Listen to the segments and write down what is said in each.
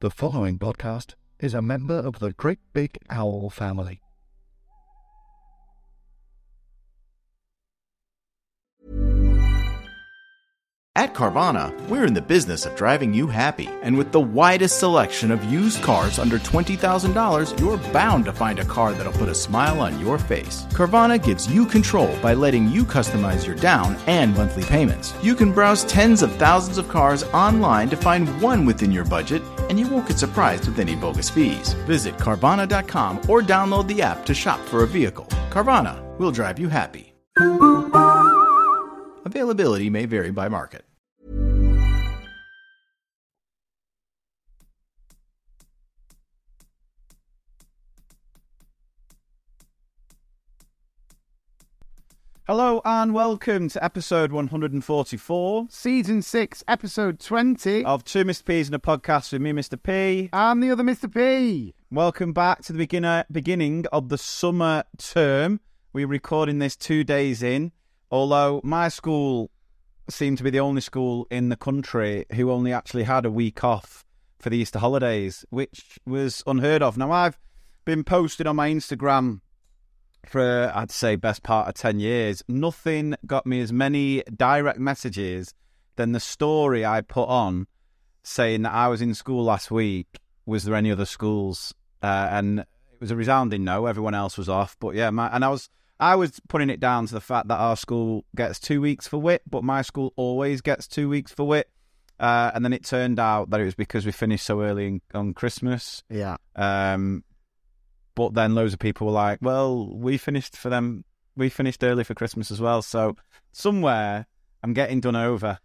The following podcast is a member of the Great Big Owl family. At Carvana, we're in the business of driving you happy. And with the widest selection of used cars under $20,000, you're bound to find a car that'll put a smile on your face. Carvana gives you control by letting you customize your down and monthly payments. You can browse tens of thousands of cars online to find one within your budget, and you won't get surprised with any bogus fees. Visit Carvana.com or download the app to shop for a vehicle. Carvana will drive you happy. Availability may vary by market. Hello and welcome to episode 144 Season 6, Episode 20. of Two Mr. P's and a podcast with me, Mr. P. I'm the other Mr. P. Welcome back to the beginner, beginning of the summer term. We're recording this two days in, although my school seemed to be the only school in the country who only actually had a week off for the Easter holidays, which was unheard of. Now, I've been posting on my Instagram for I'd say best part of 10 years, nothing got me as many direct messages than the story I put on saying that I was in school last week. Was there any other schools? Uh, and it was a resounding no. Everyone else was off. But yeah, my, and I was I was putting it down to the fact that our school gets two weeks for Whit, but my school always gets two weeks for Whit. Uh, and then it turned out that it was because we finished so early in, on Christmas. Yeah. Um, but then loads of people were like, "Well, we finished for them. We finished early for Christmas as well." So somewhere I'm getting done over.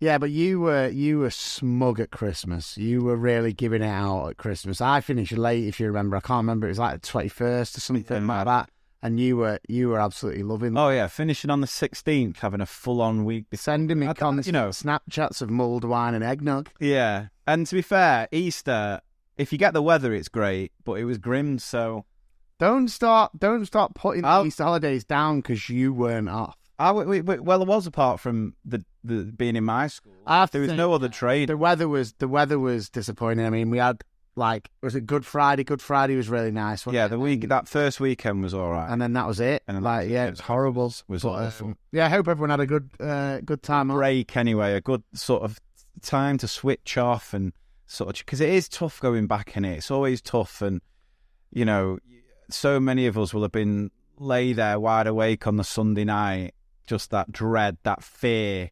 Yeah, but you were you were smug at Christmas. You were really giving it out at Christmas. I finished late, if you remember. I can't remember. It was like the twenty first or something Yeah. like that. And you were you were absolutely loving. Oh yeah, finishing on the 16th, having a full on week. Sending me I- you know. Snapchats of mulled wine and eggnog. Yeah, and to be fair, Easter, if you get the weather, it's great, but it was grim. So Don't start don't start putting I'll- Easter holidays down because you weren't off. I w- w- well, it was apart from the, the being in my school. I have to there was say, no other trade. The weather was the weather was disappointing. I mean, we had like was it Good Friday? Good Friday was really nice. wasn't Yeah, it? the week that first weekend was all right. and then that was it. And then like, that- yeah, it was horrible. was But, awful. um, yeah, I hope everyone had a good, uh, good time. break anyway, a good sort of time to switch off and sort of because it is tough going back in it. It's always tough, and you know, so many of us will have been lay there wide awake on the Sunday night, just that dread, that fear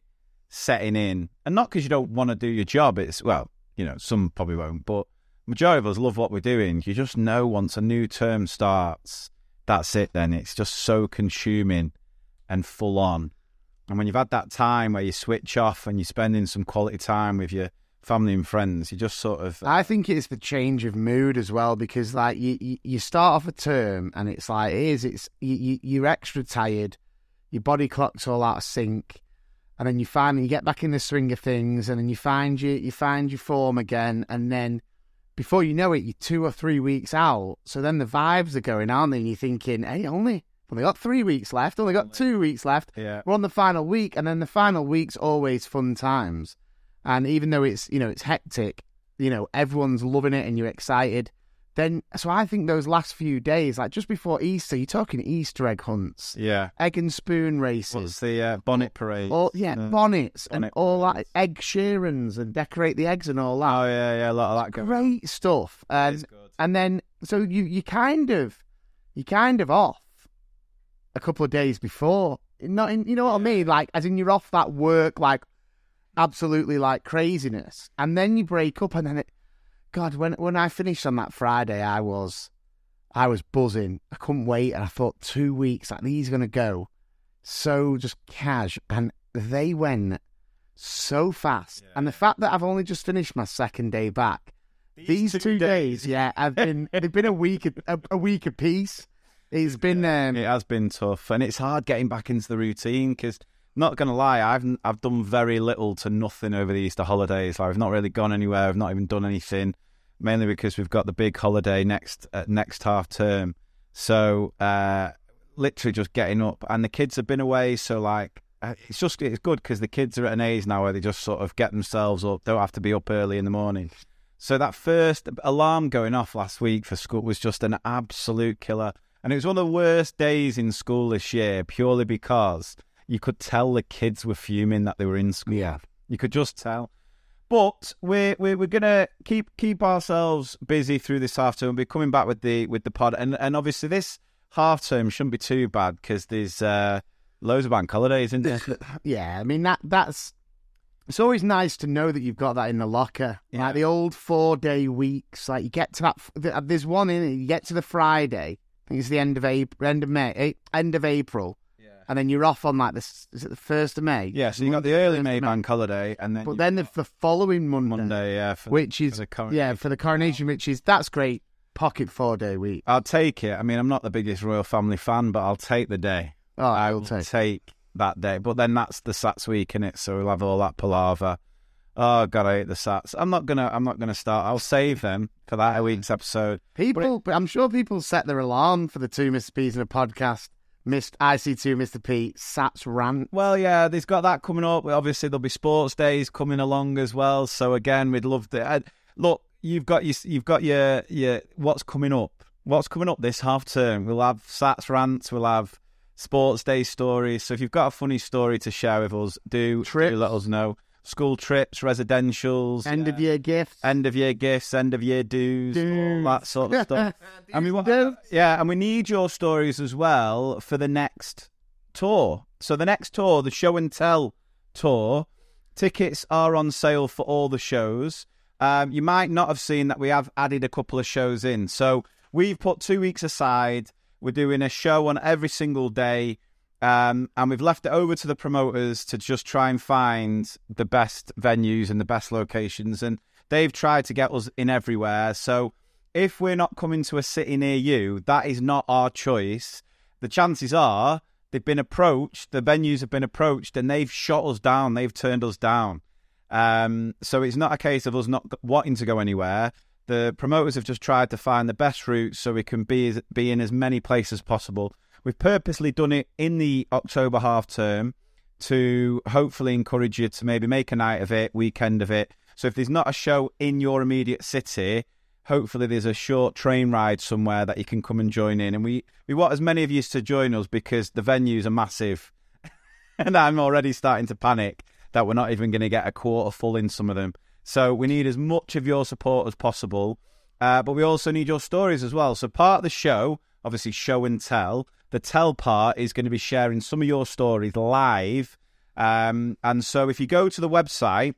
setting in, and not because you don't want to do your job. It's well, you know, some probably won't, but majority of us love what we're doing. You just know once a new term starts, that's it. Then it's just so consuming and full on. And when you've had that time where you switch off and you're spending some quality time with your family and friends, you just sort of I think it's the change of mood as well because, like, you you, you start off a term and it's like it is. It's you, you you're extra tired, your body clock's all out of sync, and then you finally you get back in the swing of things, and then you find you you find your form again, and then before you know it, you're two or three weeks out. So then the vibes are going, aren't they? And you're thinking, hey, only only got three weeks left, only got two weeks left. yeah. We're on the final week, and then the final week's always fun times. And even though it's you know it's hectic, you know everyone's loving it and you're excited. Then so I think those last few days, like just before Easter, you're talking Easter egg hunts, Yeah. egg and spoon races, What's the uh, bonnet parade? all yeah Uh, bonnets and bonnet all that, egg shearings and decorate the eggs and all that. Oh yeah, yeah, a lot of that. Going. Great stuff. And good. and then so you you kind of you kind of off a couple of days before. Not in, you know what I mean? Like as in you're off that work like absolutely like craziness, and then you break up, and then it. God, when when I finished on that Friday, I was I was buzzing. I couldn't wait, and I thought two weeks like these are gonna go so just cash, and they went so fast. And the fact that I've only just finished my second day back, these, two, days, yeah, I've been they've been a week a, a week apiece. It's been um, It has been tough, and it's hard getting back into the routine because. Not gonna lie, I've I've done very little to nothing over the Easter holidays. I've not really gone anywhere. I've not even done anything, mainly because we've got the big holiday next uh, next half term. So uh, literally just getting up, and the kids have been away. So like, uh, it's just it's good because the kids are at an age now where they just sort of get themselves up. Don't have to be up early in the morning. So that first alarm going off last week for school was just an absolute killer. And it was one of the worst days in school this year purely because you could tell the kids were fuming that they were in school. Yeah. You could just tell. But we're we're, we're gonna keep keep ourselves busy through this half term. We'll be coming back with the with the pod, and and obviously this half term shouldn't be too bad because there's uh, loads of bank holidays, isn't there? Yeah, I mean that that's it's always nice to know that you've got that in the locker. Yeah. Like the old four day weeks. Like you get to that. There's one in it. You get to the Friday. I think it's the end of April, end of May, end of April. And then you're off on like the is it the first of May? Yeah, so you got the early May May. bank holiday, and then But then the, the following Monday, Monday, yeah, for, which is for the yeah for the coronation, which is that's great. Pocket four day week. I'll take it. I mean, I'm not the biggest royal family fan, but I'll take the day. Oh, I will take. take that day. But then that's the Sats week in it, so we'll have all that palaver. Oh god, I hate the Sats. I'm not gonna. I'm not gonna start. I'll save them for that week's episode. People, but I'm sure people set their alarm for the two Mr. P's in a podcast. Missed IC2 Mr. P Sats rant. Well, yeah, they've got that coming up. Obviously, there'll be sports days coming along as well. So again, we'd love to uh, look. You've got your, you've got your, your what's coming up. What's coming up this half term? We'll have Sats rants. We'll have sports day stories. So if you've got a funny story to share with us, do, do let us know. School trips, residentials, End of year gifts. end of year gifts, end of year dues, all that sort of stuff. I mean, what, Dues. yeah, and we need your stories as well for the next tour. So the next tour, the show and tell tour, tickets are on sale for all the shows. Um, you might not have seen that we have added a couple of shows in. So we've put two weeks aside. We're doing a show on every single day. Um, and we've left it over to the promoters to just try and find the best venues and the best locations. And they've tried to get us in everywhere. So if we're not coming to a city near you, that is not our choice. The chances are they've been approached, the venues have been approached, and they've shot us down, they've turned us down. Um, so it's not a case of us not wanting to go anywhere. The promoters have just tried to find the best route so we can be be in as many places as possible. We've purposely done it in the October half term to hopefully encourage you to maybe make a night of it, weekend of it. So if there's not a show in your immediate city, hopefully there's a short train ride somewhere that you can come and join in. And we, we want as many of you to join us because the venues are massive. and I'm already starting to panic that we're not even going to get a quarter full in some of them. So we need as much of your support as possible. Uh, but we also need your stories as well. So part of the show, obviously show and tell, the tell part is going to be sharing some of your stories live. Um, and so if you go to the website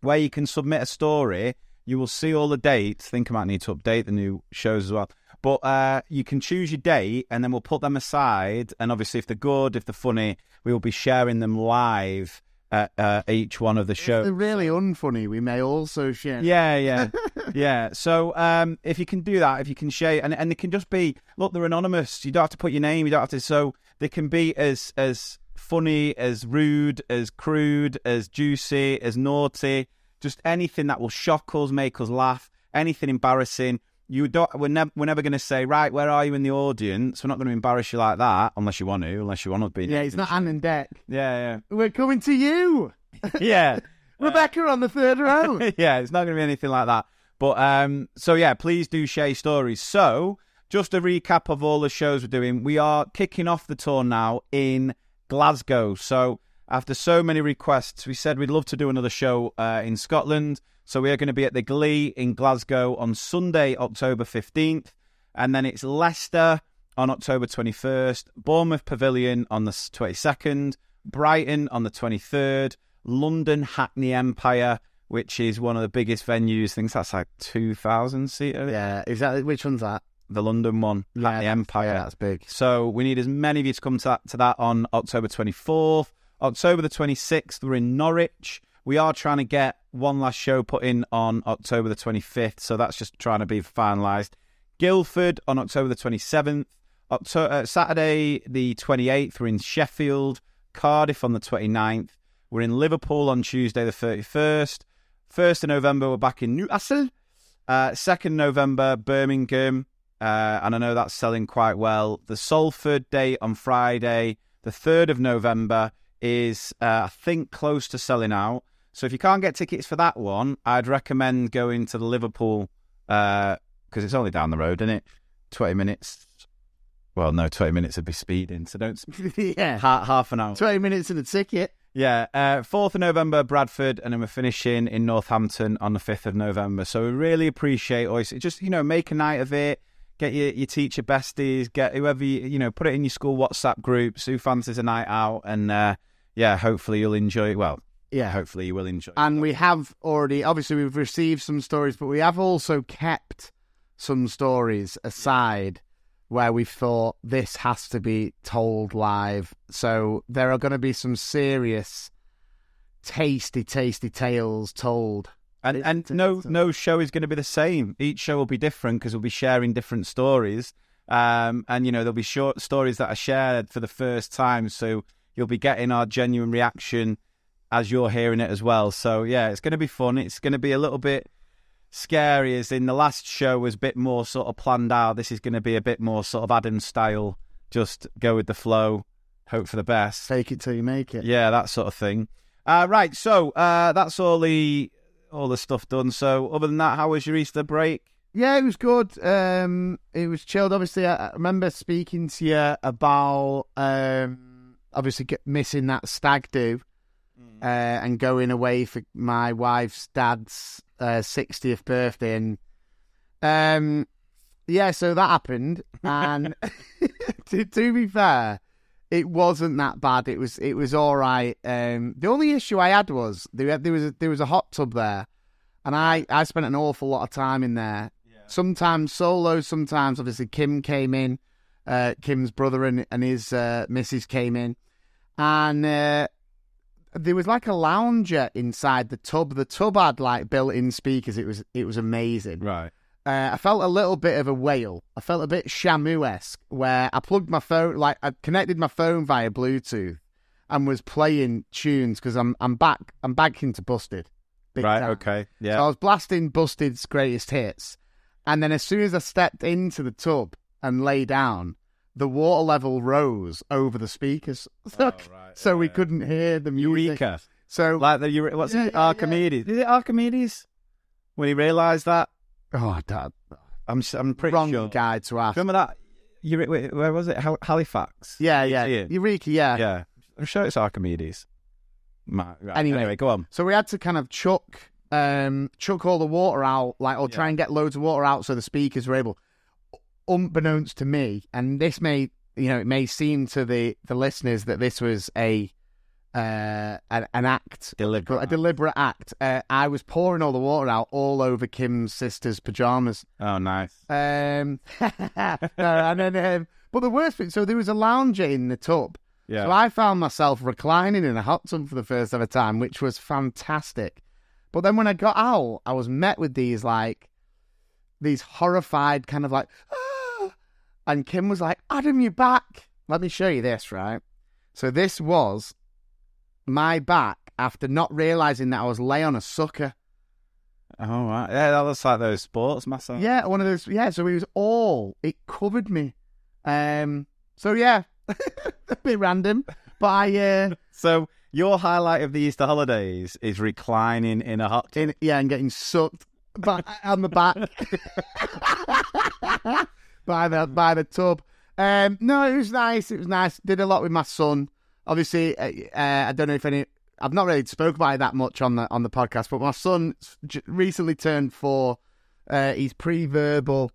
where you can submit a story, you will see all the dates. I think I might need to update the new shows as well. But uh, you can choose your date and then we'll put them aside. And obviously, if they're good, if they're funny, we will be sharing them live at uh, each one of the If shows. they're really unfunny, we may also share. Yeah, yeah, yeah. So um, if you can do that, if you can share, and and they can just be look, they're anonymous. You don't have to put your name. You don't have to. So they can be as as funny, as rude, as crude, as juicy, as naughty. Just anything that will shock us, make us laugh. Anything embarrassing. You don't. We're never. We're never going to say, right, where are you in the audience? We're not going to embarrass you like that, unless you want to. Unless you want to be. Yeah, it's not Ant and Dec. Yeah, We're coming to you. yeah, yeah. Rebecca on the third row. yeah, it's not going to be anything like that. But um, so yeah, please do share stories. So just a recap of all the shows we're doing. We are kicking off the tour now in Glasgow. So after so many requests, we said we'd love to do another show uh, in Scotland. So we are going to be at the Glee in Glasgow on Sunday, October fifteenth, and then it's Leicester on October twenty first, Bournemouth Pavilion on the twenty second, Brighton on the twenty third. London Hackney Empire, which is one of the biggest venues. I think that's like 2,000 seater. yeah, exactly. which one's that? The London one, Hackney that's- Empire. Yeah, that's big. So we need as many of you to come to that, to that on October 24th. October the 26th, we're in Norwich. We are trying to get one last show put in on October the 25th, so that's just trying to be finalised. Guildford on October the 27th. Octo- uh, Saturday the 28th, we're in Sheffield. Cardiff on the 29th. We're in Liverpool on Tuesday the 31st. 1st of November, we're back in Newcastle. Uh, 2nd November, Birmingham. Uh, and I know that's selling quite well. The Salford date on Friday, the 3rd of November, is, uh, I think, close to selling out. So if you can't get tickets for that one, I'd recommend going to the Liverpool because it's only down the road, isn't it? Twenty minutes. Well, no, twenty minutes would be speeding, so don't. yeah. Ha- half an hour. 20 minutes in a ticket. Yeah, uh, 4th of November, Bradford, and then we're finishing in Northampton on the 5th of November. So we really appreciate always just, you know, make a night of it. Get your, your teacher besties, get whoever, you, you know, put it in your school WhatsApp groups who fancies a night out. And uh, yeah, hopefully you'll enjoy it. Well, Yeah. hopefully you will enjoy And we have already, obviously, we've received some stories, but we have also kept some stories aside where we thought this has to be told live. So there are going to be some serious, tasty, tasty tales told. And and no no show is going to be the same. Each show will be different because we'll be sharing different stories. Um, and you know there'll be short stories that are shared for the first time, so you'll be getting our genuine reaction as you're hearing it as well. So yeah, it's going to be fun. It's going to be a little bit scary, as in the last show was a bit more sort of planned out. This is going to be a bit more sort of Adam style. Just go with the flow, hope for the best. Take it till you make it. Yeah, that sort of thing. Uh, right, so uh, that's all the all the stuff done. So, other than that, how was your Easter break? Yeah, it was good. Um, it was chilled. Obviously, I, I remember speaking to you about um, obviously missing that stag do uh, and going away for my wife's dad's uh, 60th birthday. And um, yeah, so that happened. And to, to be fair, it wasn't that bad. It was it was all right. Um, the only issue I had was there, there was a, there was a hot tub there, and I I spent an awful lot of time in there. Sometimes solo, sometimes obviously Kim came in, uh, Kim's brother and and his uh, missus came in, and uh, there was like a lounger inside the tub. The tub had like built-in speakers. It was it was amazing. Right. Uh, I felt a little bit of a whale. I felt a bit Shamu esque, where I plugged my phone, like I connected my phone via Bluetooth, and was playing tunes because I'm I'm back I'm back into Busted. Right. time. Okay. Yeah. So I was blasting Busted's greatest hits, and then as soon as I stepped into the tub and lay down, the water level rose over the speakers, so, right, so we couldn't hear the music. Eureka. So Like the what's Yeah, it? yeah, Archimedes. Is it Archimedes? When he realised that, oh, Dad, I'm I'm pretty wrong sure. guy to ask. Remember that? Eure- wait, where was it? Hal- Halifax. Yeah, yeah? Eureka, yeah. Yeah. I'm sure it's Archimedes. Right, Anyway. anyway, go on. So we had to kind of chuck um chuck all the water out, like or try and get loads of water out so the speakers were able unbeknownst to me, and this may you know, it may seem to the, the listeners that this was a uh an, an act Deliberate a deliberate act. Uh, I was pouring all the water out all over Kim's sister's pajamas. Oh, nice. Um, no, and then, um, but the worst bit, so there was a lounger in the tub. Yeah. So I found myself reclining in a hot tub for the first ever time, which was fantastic. But then when I got out, I was met with these like these horrified kind of like, "Ah!" And Kim was like, "Adam, you're back. Let me show you this, right?" So this was my back after not realizing that I was lay on a sucker. Oh, right. Yeah, that looks like those sports massage. Yeah, one of those. Yeah, so it was all it covered me. Um. So yeah, a bit random, but I uh, So your highlight of the Easter holidays is reclining in a hot tub. in yeah, and getting sucked by, on the back by the by the tub. Um. No, it was nice. It was nice. Did a lot with my son. Obviously, uh, uh, I don't know if any. I've not really spoke about it that much on the on the podcast, but my son recently turned four. Uh, he's pre-verbal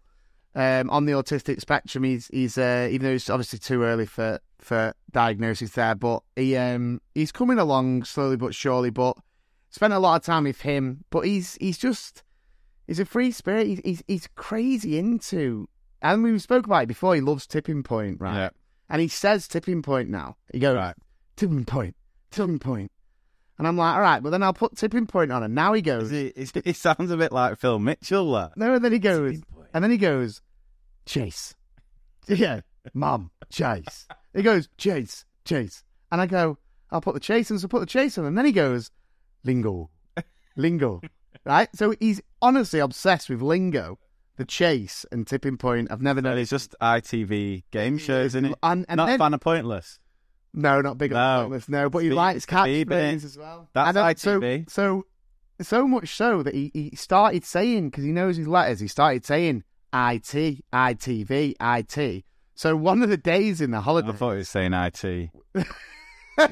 um, on the autistic spectrum. He's he's uh, even though it's obviously too early for for diagnosis there, but he um he's coming along slowly but surely. But spent a lot of time with him. But he's he's just he's a free spirit. He's he's, he's crazy into. And we spoke about it before. He loves tipping point, right? Yeah. And he says tipping point now. He goes Right. tipping point, tipping point. And I'm like, all right, but then I'll put tipping point on. And now he goes, Is it, it sounds a bit like Phil Mitchell. That. no, and then he goes, and then he goes, Chase. Yeah, Mum, Chase. He goes, Chase, Chase. And I go, I'll put the chase on, so put the chase on. And then he goes, lingo, lingo. right? So he's honestly obsessed with lingo, the chase, and tipping point. I've never No, known. it's just ITV game shows, isn't it? And, and Not then, fan of pointless. No, not big No. on pointless. No, but he Speak- likes catchphrases as well. That's And, uh, ITV. So, so, so much so that he, he started saying because he knows his letters. He started saying IT, ITV, IT. So one of the days in the holiday, I thought he was saying IT. he,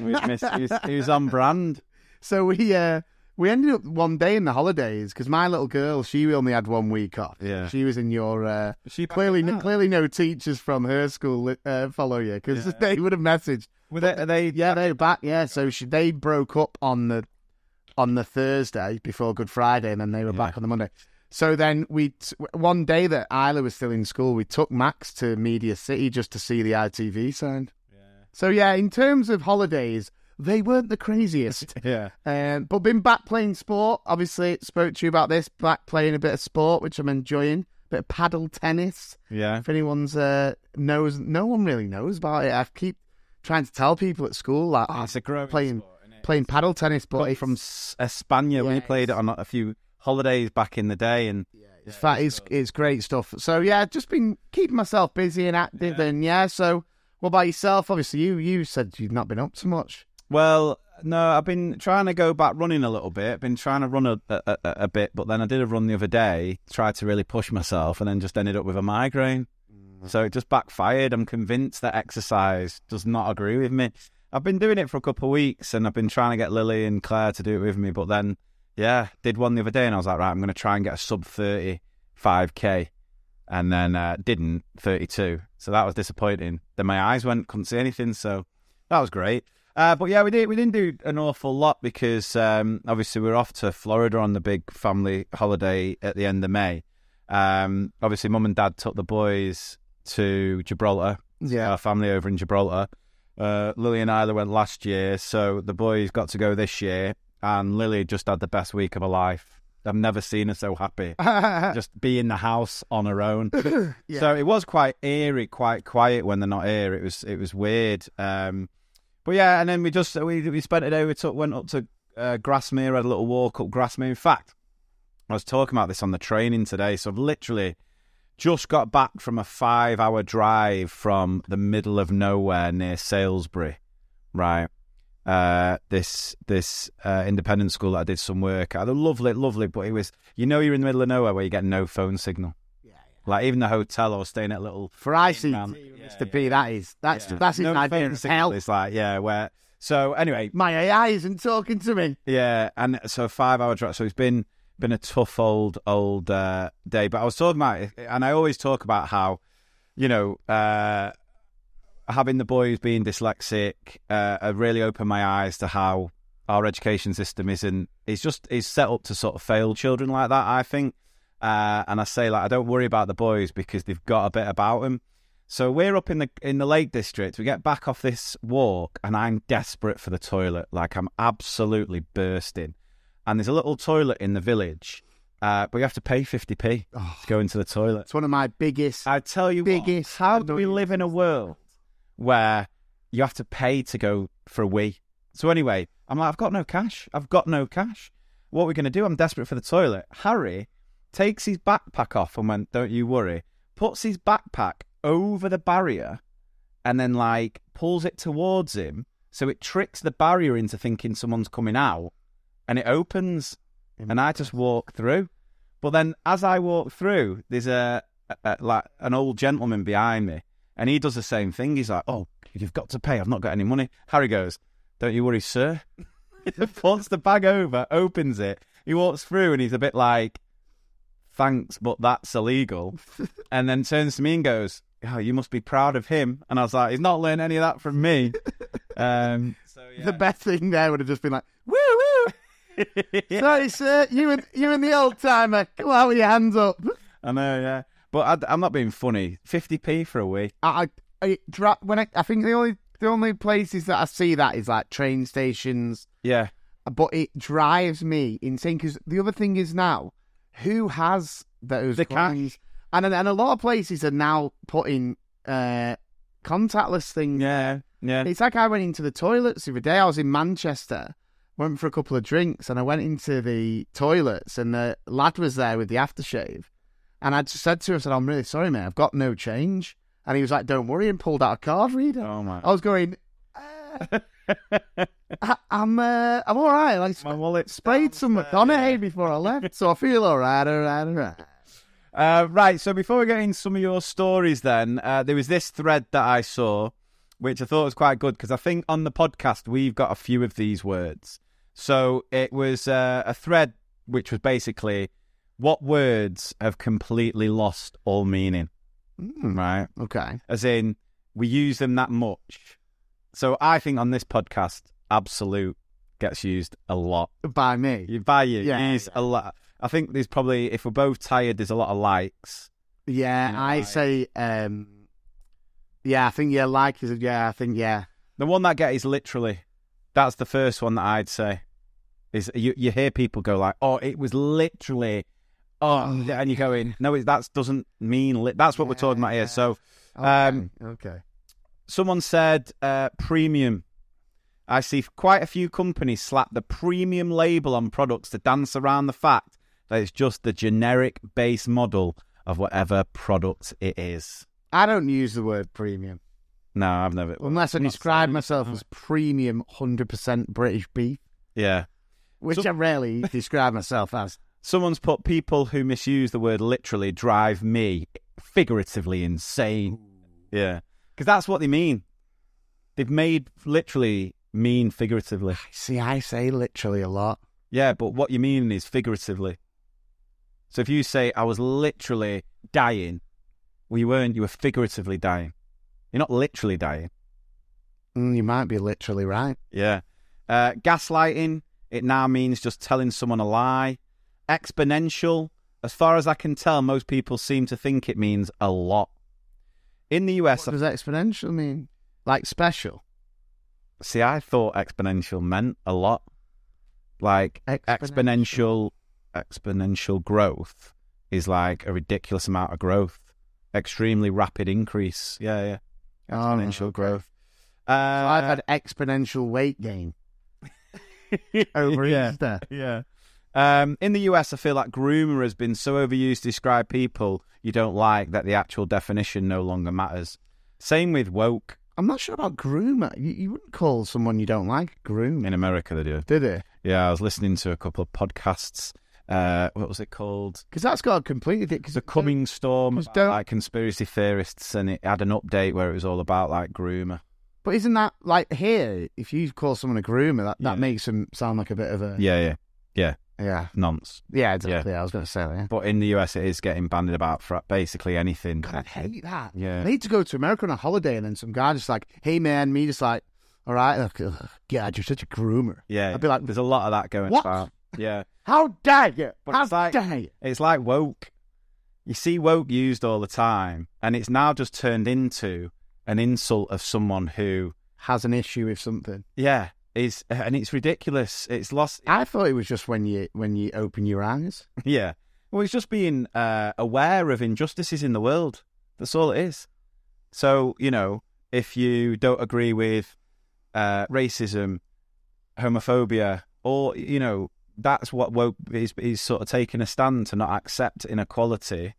was he was, he was on brand. so we uh, we ended up one day in the holidays because my little girl she only had one week off. Yeah. she was in your. Uh, She clearly, back clearly, no teachers from her school uh, follow you because Yeah. they would have messaged. Were they, are they Yeah, they were back. Yeah, so she, they broke up on the on the Thursday before Good Friday, and then they were Yeah. back on the Monday. So then we t- one day that Isla was still in school, we took Max to Media City just to see the ITV sign. Yeah. So yeah, in terms of holidays, they weren't the craziest. Yeah. um, but been back playing sport. Obviously, spoke to you about this. Back playing a bit of sport, which I'm enjoying. A bit of padel tennis Yeah. if anyone's uh, knows, no one really knows about it. I keep trying to tell people at school like Oh, it's a growing playing sport, playing padel tennis, but from Espana. We Yeah, played it on a few holidays back in the day, and it's fat. It's it's great stuff. So yeah, just been keeping myself busy and active, and yeah. So what about yourself? Obviously, you you said you've not been up so much. Well, no, I've been trying to go back running a little bit. Been trying to run a, a, a, bit, but then I did a run the other day. Tried to really push myself, and then just ended up with a migraine. So it just backfired. I'm convinced that exercise does not agree with me. I've been doing it for a couple of weeks, and I've been trying to get Lily and Claire to do it with me. But then, yeah, did one the other day, and I was like, right, I'm going to try and get a sub 30 5k, and then uh, didn't 32. So that was disappointing. Then my eyes went, couldn't see anything. So that was great. Uh, but yeah, we did we didn't do an awful lot because um, obviously we are off to Florida on the big family holiday at the end of May. Um, obviously, mum and dad took the boys to Gibraltar. Yeah. our family over in Gibraltar. Uh, Lily and Isla went last year, so the boys got to go this year. And Lily just had the best week of her life. I've never seen her so happy. just be in the house on her own. Yeah. So it was quite eerie, quite quiet when they're not here. It was it was weird. Um, but yeah, and then we just we we spent a day. We took went up to uh, Grasmere, had a little walk up Grasmere. In fact, I was talking about this on the training today. So I've literally just got back from a five hour drive from the middle of nowhere near Salisbury, right? Uh, this this uh, independent school that I did some work at. Lovely, lovely, but it was you know you're in the middle of nowhere where you get no phone signal. Like even the hotel I was staying at, a little For ICT, Man, Mr. B, that is that's yeah. that's his no idea of hell. It's like yeah, where so anyway, My AI isn't talking to me. yeah, and so five hour drive. So it's been been a tough old old uh, day. But I was talking about, and I always talk about how, you know, uh, having the boys being dyslexic uh, really opened my eyes to how our education system isn't. It's just is set up to sort of fail children like that. I think, uh, and I say like I don't worry about the boys because they've got a bit about them. So we're up in the in the Lake District. We get back off this walk, and I'm desperate for the toilet. Like I'm absolutely bursting. And there's a little toilet in the village, uh, but you have to pay 50p to go into the toilet. It's one of my biggest. I tell you Biggest what, how do we live in a world where you have to pay to go for a wee? So anyway, I'm like, I've got no cash. I've got no cash. What are we going to do? I'm desperate for the toilet. Harry takes his backpack off and went, don't you worry, puts his backpack over the barrier and then like pulls it towards him. So it tricks the barrier into thinking someone's coming out and it opens and I just walk through. But then as I walk through, there's a, a, a- like an old gentleman behind me, and he does the same thing. He's like, "Oh, you've got to pay. I've not got any money." Harry goes, "Don't you worry, sir." he puts the bag over, opens it. He walks through, and he's a bit like, "Thanks, but that's illegal." and then turns to me and goes, "Oh, you must be proud of him." And I was like, "He's not learned any of that from me." um, so yeah. The best thing there would have just been like, woo woo. Sorry, sir. You and you and the old timer. Come on with your hands up. I know, yeah. But I, am not being funny. 50p for a week. I, I, I dra- when I, I think the only the only places that I see that is like train stations, Yeah. but it drives me insane because the other thing is now, who has those The cash. coins? And and a lot of places are now putting uh, contactless things. Yeah. Yeah. It's like I went into the toilets the other day. I was in Manchester, went for a couple of drinks, and I went into the toilets, and the lad was there with the aftershave. And I just said to him, I said, I'm really sorry, mate, I've got no change. And he was like, Don't worry, and pulled out a card reader. Oh, my. I was going, I, I'm uh, I'm all right. Like My wallet sprayed some McConaughey before I left, so I feel all right, all right, all right. Uh, right, so before we get into some of your stories, then uh, there was this thread that I saw, which I thought was quite good because I think on the podcast we've got a few of these words. So it was uh, a thread which was basically what words have completely lost all meaning, Mm, right? okay. As in we use them that much. So I think on this podcast, absolute gets used a lot. By me. By you Yeah, use a lot. I think there's probably if we're both tired, there's a lot of likes. Yeah, You know, I like- say, um, yeah, I think yeah, like is yeah, I think yeah, The one that get is literally. That's the first one that I'd say. Is you you hear people go like, "Oh, it was literally," oh, and you go in. No, it that doesn't mean. Li-. That's what we're talking about here. So, um, okay. Someone said uh, premium. I see quite a few companies slap the premium label on products to dance around the fact that it's just the generic base model of whatever product it is. I don't use the word premium No, I've never. unless I describe myself as premium, hundred percent British beef, Yeah. which So- I rarely describe myself as. Someone's put people who misuse the word literally drive me figuratively insane. Yeah. Because that's what they mean. They've made literally mean figuratively. See, I say literally a lot. Yeah, but what you mean is figuratively. So if you say, I was literally dying, well, you weren't, you were figuratively dying. You're not literally dying. Mm, you might be literally right. Yeah. Uh, gaslighting, it now means just telling someone a lie. Exponential, as far as I can tell, most people seem to think it means a lot. In the US, What does exponential mean? Like special? see, I thought exponential meant a lot. Like exponential, exponential growth is like a ridiculous amount of growth, extremely rapid increase. Yeah, yeah. Oh, Exponential okay. growth. So Uh, I've had exponential weight gain over yeah. Easter. Yeah. Um, in the US, I feel like groomer has been so overused to describe people you don't like that the actual definition no longer matters. Same with woke. I'm not sure about groomer. You, you wouldn't call someone you don't like groom, In America, they do. did it? Yeah, I was listening to a couple of podcasts. Uh, what was it called? Because that's got completely because The Coming Storm, 'cause about, like conspiracy theorists, and it had an update where it was all about like groomer. But isn't that like here? If you call someone a groomer, that, that Yeah. makes them sound like a bit of a Yeah, yeah, yeah, nonce. yeah, exactly. I was going to say that. Yeah. But in the US, it is getting banded about for basically anything. God, I hate that. Yeah. I need to go to America on a holiday, and then some guy just like, "Hey man," me just like, "All right, ugh, God, you're such a groomer." Yeah, I'd be like, there's a lot of that going What? about. Yeah. "How dare you? But How it's like- dare you?" It's like woke. You see woke used all the time, and it's now just turned into an insult of someone who, Has an issue with something. yeah, is, and it's ridiculous. It's lost. I thought it was just when you when you open your eyes. Yeah. Well, it's just being uh, aware of injustices in the world. That's all it is. So, you know, if you don't agree with uh, racism, homophobia, or, you know, that's what woke is, is sort of taking a stand to not accept inequality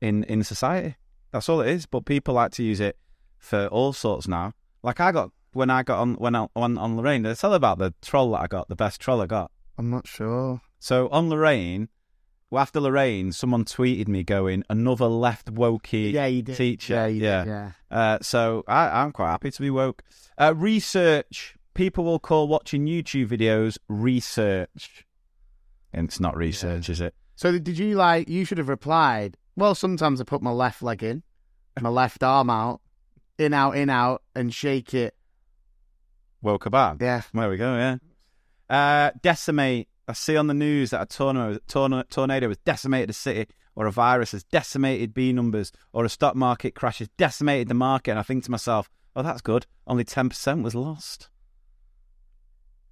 in, in society. That's all it is. But people like to use it for all sorts now. Like I got, when I got on, when I, on, on Lorraine, did I tell about the troll that I got, the best troll I got? I'm not sure. So on Lorraine, well, after Lorraine, someone tweeted me going, another left wokey Yeah, you did. teacher. Yeah, you yeah. did. Yeah. Uh, so I, I'm quite happy to be woke. Uh, research. People will call watching YouTube videos research. And it's not research, is it? So did you like? You should have replied. Well, sometimes I put my left leg in, my left arm out, in out, in out, and shake it. Woke about. Yeah. There we go, yeah. Uh, decimate. I see on the news that a tornado, tornado, tornado has decimated a city, or a virus has decimated bee numbers, or a stock market crash has decimated the market. And I think to myself, oh, that's good. Only 10% was lost.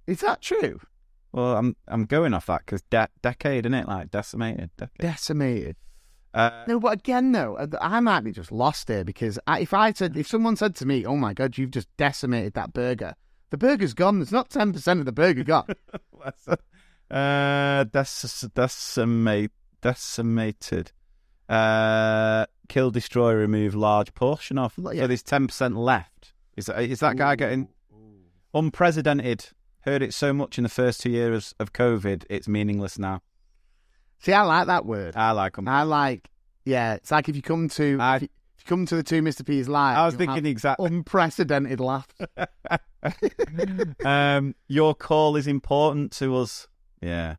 Is that true? Well, I'm I'm going off that because de- decade, isn't it? Like decimated. Decade. Decimated. Uh, No, but again, though, I might be just lost here because I, if I said, if someone said to me, "Oh my god, you've just decimated that burger," the burger's gone. There's not ten percent of the burger gone. uh, dec- decimate, decimated. Uh, kill, destroy, remove large portion of. Well, So there's ten percent left. Is that is that guy getting? Unprecedented. Heard it so much in the first two years of COVID, it's meaningless now. See, I like that word. I like them. I like, yeah, it's like if you come to I- if you, if you come to the two Mr. P's live. I was thinking the unprecedented laughs. um, your call is important to us. Yeah.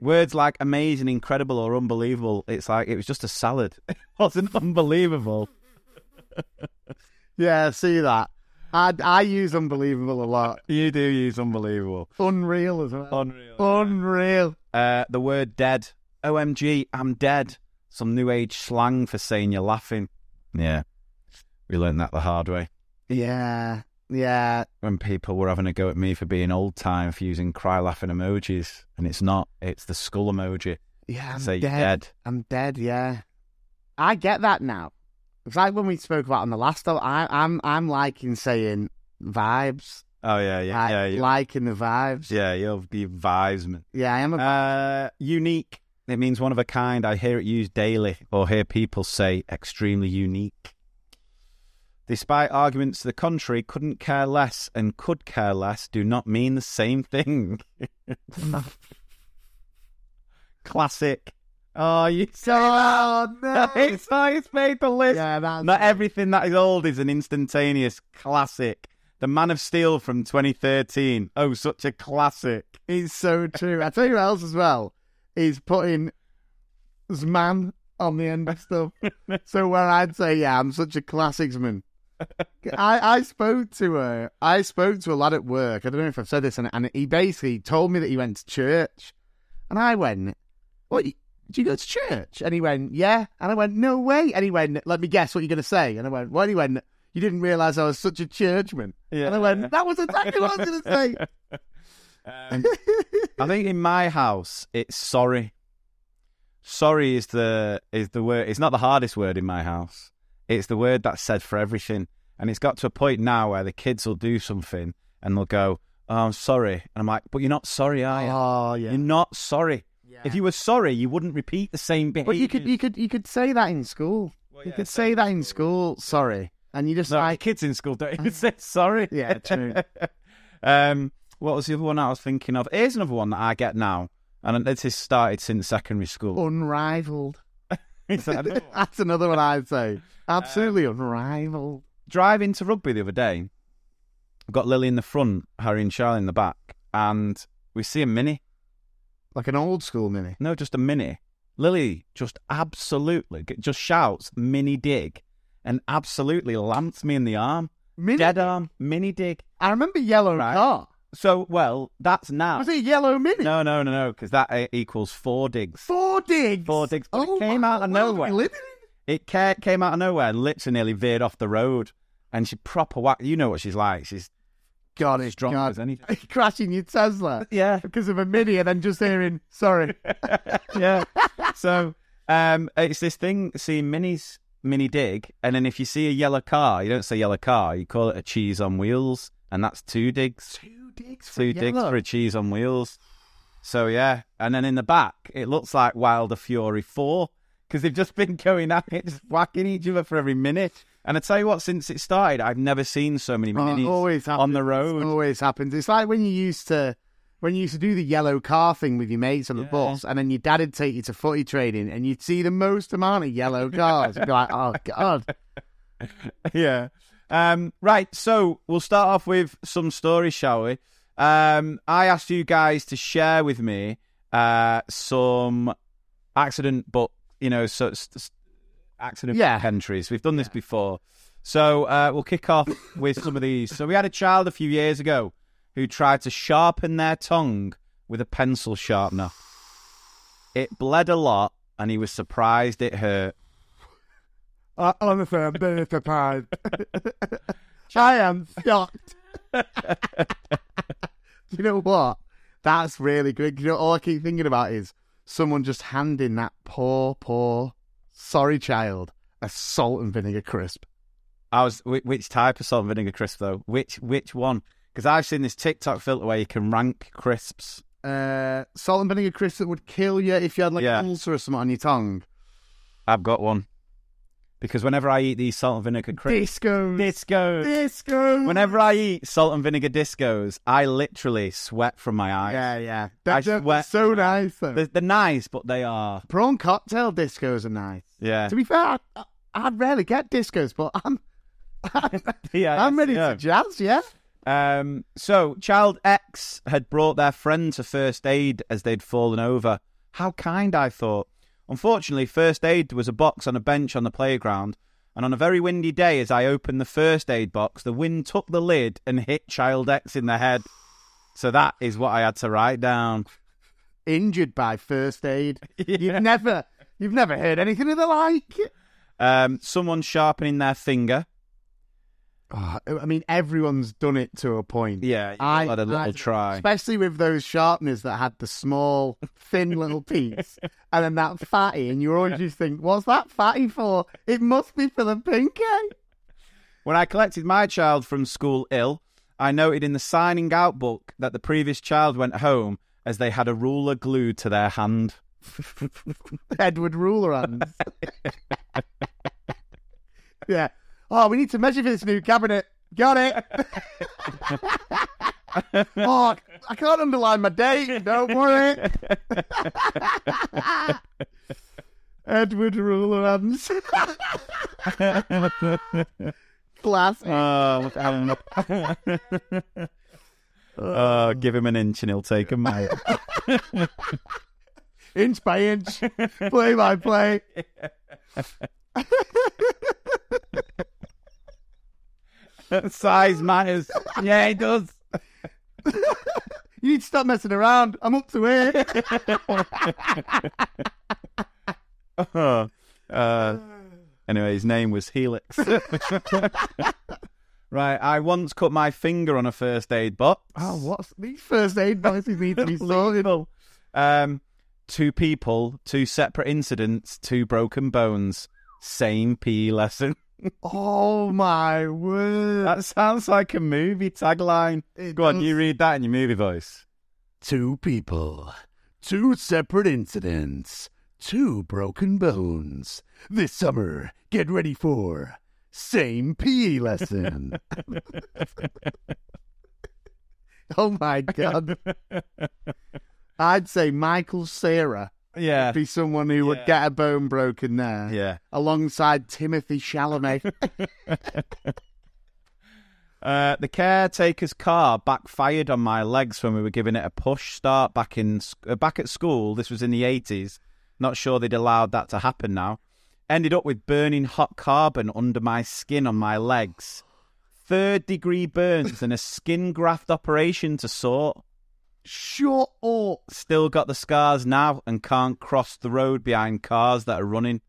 Words like amazing, incredible, or unbelievable. It's like it was just a salad. It wasn't unbelievable. yeah, see that. I I use unbelievable a lot. You do use unbelievable. Unreal as well. Unreal. Unreal. Uh, the word dead. OMG, I'm dead. Some new age slang for saying you're laughing. Yeah. We learned that the hard way. Yeah, yeah. When people were having a go at me for being old time for using cry laughing emojis. And it's not, it's the skull emoji. Yeah, I'm Say dead. dead. I'm dead. Yeah, I get that now. It's like when we spoke about on the last. though, I, I'm I'm liking saying vibes. Oh, yeah, yeah, I yeah. liking the vibes. yeah, you're the vibes, man. yeah. I am a. Uh, unique. It means one of a kind. I hear it used daily or hear people say extremely unique. Despite arguments to the contrary, couldn't care less and could care less do not mean the same thing. Classic. Oh, you oh no. it's it's made the list. yeah, that's Not everything that is old is an instantaneous classic. The Man of Steel from 2013. Oh, such a classic. It's so true. I tell you what else as well. He's putting Zman on the end of stuff. so where I'd say, yeah, I'm such a classicsman. I, I spoke to her. I spoke to a lad at work. I don't know if I've said this, and, and he basically told me that he went to church, and I went, "What? Did you go to church?" And he went, "Yeah." And I went, "No way." And he went, "Let me guess what you're going to say." And I went, "What?" And he went, "You didn't realise I was such a churchman." Yeah. And I went, "That was exactly what I was going to say." Um, I think in my house it's sorry. Sorry is the is the word. It's not the hardest word in my house. It's the word that's said for everything, and it's got to a point now where the kids will do something and they'll go, "Oh, I'm sorry," and I'm like, "But you're not sorry, are you? Oh yeah. You're not sorry. If you were sorry, you wouldn't repeat the same behavior." But you could you could you could say that in school. you could say that in school. Sorry, and you just No, like kids in school don't even say sorry. Yeah, true. um, what was the other one I was thinking of? Here's another one that I get now, and this has started since secondary school. unrivaled. That? That's another one I'd say. Absolutely um, unrivaled. driving to rugby the other day, I've got Lily in the front, Harry and Charlie in the back, and we see a mini. Like an old school mini. No, just a mini. Lily just absolutely just shouts mini dig and absolutely lamps me in the arm. Mini. Dead arm, mini dig. I remember yellow Right. car. So, well, that's now. Was it yellow mini? No, no, no, no, because that uh, equals four digs. Four digs. Four digs. But Oh, it came out of nowhere. It ca- came out of nowhere and literally nearly veered off the road. And she proper whack. You know what she's like. She's God, it's drunk God. as anything. Crashing your Tesla Yeah. because of a mini and then just hearing, sorry. yeah. So um, it's this thing, seeing minis, mini dig, and then if you see a yellow car, you don't say yellow car, you call it a cheese on wheels, and that's two digs, Two digs two digs for a cheese on wheels. So yeah, and then in the back, it looks like Wilder Fury Four because they've just been going at it, just whacking each other for every minute. And I tell you what, since it started, I've never seen so many Oh, always happens. on the road. It always happens. It's like when you used to when you used to do the yellow car thing with your mates on the Yeah. bus, and then your dad would take you to footy training, and you'd see the most amount of yellow cars. You'd be like, "Oh God!" yeah. Um, right. So we'll start off with some stories, shall we? Um, I asked you guys to share with me uh, some accident, but you know, so accident Yeah. entries. We've done this before, so uh, we'll kick off with some of these. So we had a child a few years ago who tried to sharpen their tongue with a pencil sharpener. It bled a lot, and he was surprised it hurt. I, honestly, I'm very surprised. I am shocked. Do you know what? That's really good. You know, all I keep thinking about is someone just handing that poor, poor, sorry child a salt and vinegar crisp. I was which type of salt and vinegar crisp though? Which which one? Because I've seen this TikTok filter where you can rank crisps. Uh, salt and vinegar crisp that would kill you if you had like Yeah. an ulcer or something on your tongue. I've got one. Because whenever I eat these salt and vinegar crisps, Discos. discos, Discos. whenever I eat salt and vinegar discos, I literally sweat from my eyes. Yeah, yeah. I That's they're sweat. so nice, though. They're, they're nice, but they are. Prawn cocktail discos are nice. Yeah. To be fair, I, I rarely get discos, but I'm, yeah I'm ready yeah. to jazz, yeah? Um, so, child X had brought their friend to first aid as they'd fallen over. How kind, I thought. Unfortunately, first aid was a box on a bench on the playground, and on a very windy day, as I opened the first aid box, the wind took the lid and hit child X in the head. So that is what I had to write down. Injured by first aid. You've never, you've never heard anything of the like. Um, someone sharpening their finger. Oh, I mean, everyone's done it to a point. Yeah, I had a little I- try. Especially with those sharpeners that had the small, thin little piece, and then that fatty, and you always just think, "What's that fatty for?" It must be for the pinky. When I collected my child from school ill, I noted in the signing out book that the previous child went home as they had a ruler glued to their hand. Edward ruler hands. yeah. Oh, we need to measure for this new cabinet. Got it. oh, I can't underline my date. Don't worry. Edward ruler hands. Classic. Oh, oh, give him an inch and he'll take a mile. inch by inch, play by play. Size matters. Yeah, it does. You need to stop messing around. I'm up to it. Uh, anyway, his name was Helix. right, I once cut my finger on a first aid box. Oh, what's these first aid boxes need to be sorted? Um, two people, two separate incidents, two broken bones, same PE lesson. Oh my word! That sounds like a movie tagline. It Go on, you read that in your movie voice. Two people, two separate incidents, two broken bones. This summer, get ready for same PE lesson. oh my god! I'd say Michael Cera Yeah. be someone who would get a bone broken there. Yeah. alongside Timothée Chalamet. Uh, the caretaker's car backfired on my legs when we were giving it a push start back in uh, back at school. This was in the eighties. Not sure they'd allowed that to happen now. Ended up with burning hot carbon under my skin on my legs. Third degree burns and a skin graft operation to sort. Shut up. Still got the scars now and can't cross the road behind cars that are running.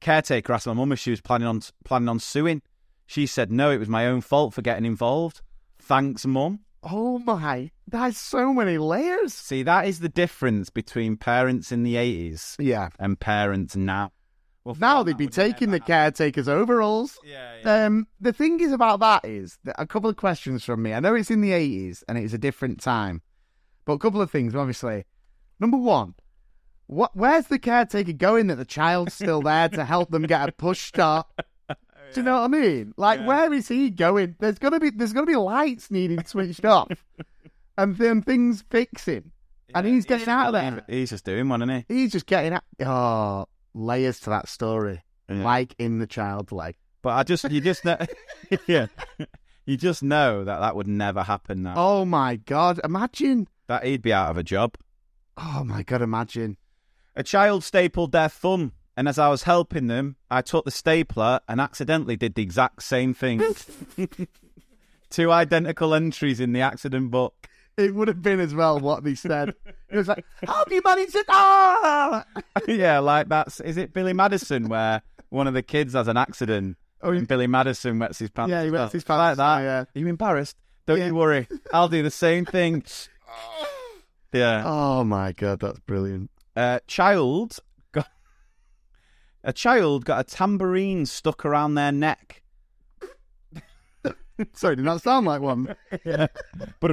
Caretaker asked my mum if she was planning on planning on suing. She said no, it was my own fault for getting involved. Thanks, mum. Oh my, there's so many layers. See, that is the difference between parents in the eighties Yeah. and parents now. Well, Now they'd be taking the caretaker's overalls. Yeah, yeah. Um, the thing is about that is that a couple of questions from me. I know it's in the 80s and it's a different time, but a couple of things, obviously. Number one, what? Where's the caretaker going that the child's still there to help them get a push start? Do you know what I mean? Like, Yeah. where is he going? There's gonna be there's gonna be lights needing switched off, and then things fixing, and he's getting out of there. He's just doing one, isn't he? He's just getting out. Oh, layers to that story. Yeah. like in the child's leg. But I just, you just know, yeah, you just know that that would never happen now. Oh my god! Imagine. That he'd be out of a job. Oh my god! Imagine. A child stapled their thumb, and as I was helping them, I took the stapler and accidentally did the exact same thing. Two identical entries in the accident book. It would have been as well what they said. It was like, "How do you manage it?" Ah! yeah, like that's is it Billy Madison where one of the kids has an accident Oh, and Billy Madison wets his pants. Yeah, he wets his like that. oh, yeah. Are you embarrassed? Don't Yeah. you worry. I'll do the same thing. yeah. Oh my god, that's brilliant. A child got a child got a tambourine stuck around their neck. Sorry, did that sound like one? But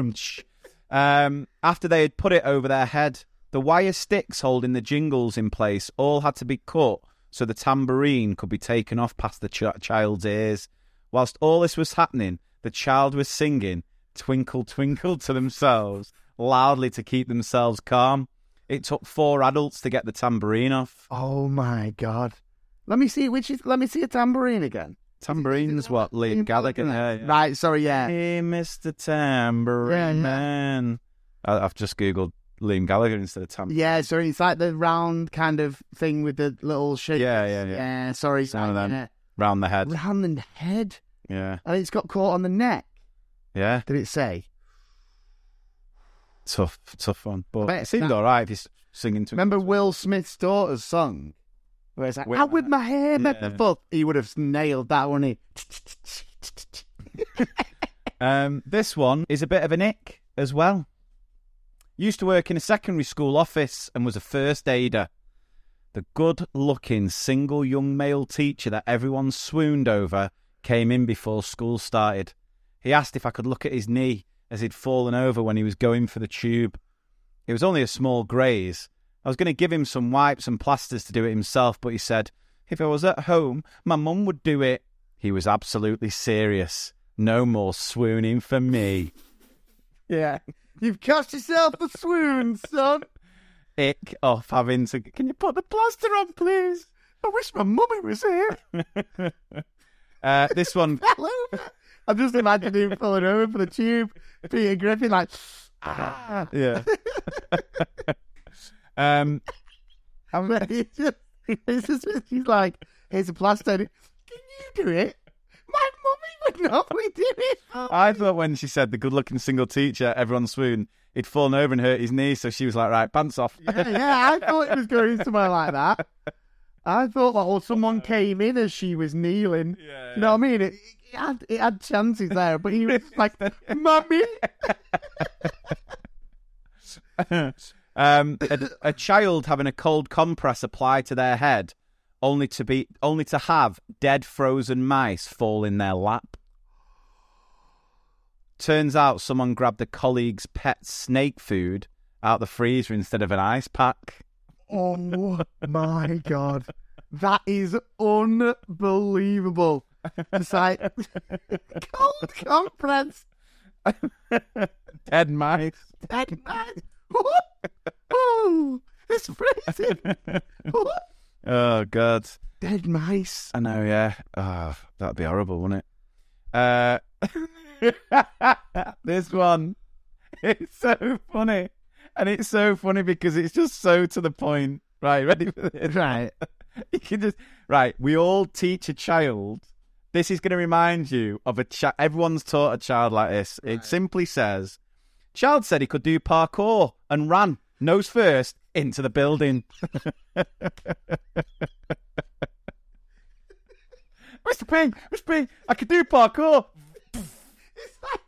um, after they had put it over their head, the wire sticks holding the jingles in place all had to be cut so the tambourine could be taken off past the ch- child's ears. Whilst all this was happening, the child was singing Twinkle Twinkle to themselves loudly to keep themselves calm. It took four adults to get the tambourine off. Oh my god. Let me see which is let me see a tambourine again. Tambourine's what Liam Gallagher. Yeah, yeah. Right, sorry, yeah. Hey, Mr. Tambourine Yeah. Man. I, I've just googled Liam Gallagher instead of Tambourine. Yeah, sorry, it's like the round kind of thing with the little shape. Yeah, yeah, yeah. Yeah, sorry. One of Round the head. Round the head. Yeah, And it's got caught on the neck. yeah. Did it say? Tough, tough one. But Bet it seemed that- all right if he's singing to. Remember Will Smith's daughter's song? Where it's like, With- out with my hair, Yeah. the foot. He would have nailed that, wouldn't he? Um, this one is a bit of an ick as well. Used to work in a secondary school office and was a first aider. The good looking single young male teacher that everyone swooned over came in before school started. He asked if I could look at his knee as he'd fallen over when he was going for the tube. It was only a small graze. I was going to give him some wipes and plasters to do it himself, but he said, if I was at home, my mum would do it. He was absolutely serious. No more swooning for me. yeah. You've cost yourself a swoon, son. Ick off having to. Can you put the plaster on, please? I wish my mummy was here. Uh, this one, Fell over. I'm just imagining him falling over for the tube. Peter Griffin, like, ah. yeah. um, And it's just, it's just, he's like, here's a plaster. Can you do it? My mummy would not be doing it. I thought when she said the good-looking single teacher, everyone swooned. He'd fallen over and hurt his knee, so she was like, "Right, pants off." yeah, yeah, I thought it was going somewhere like that. I thought that, or someone came in as she was kneeling. Yeah, You know what I mean? It, it, had, it had chances there, but he was like, Mummy! um, a, a child having a cold compress applied to their head, only to be only to have dead frozen mice fall in their lap. Turns out someone grabbed a colleague's pet snake food out the freezer instead of an ice pack. Oh my God. That is unbelievable. It's like, cold compress. Dead mice. Dead man. oh, it's freezing. Oh god. Dead mice. I know, yeah. Oh, that'd be horrible, wouldn't it? Uh, this one, it's so funny, and it's so funny because it's just so to the point. Right, ready for this? Right. You can just right. We all teach a child. This is going to remind you of a child. Everyone's taught a child like this. It simply says, "Child said he could do parkour and ran nose first into the building." Mr. Ping, Mr. Ping, I could do parkour.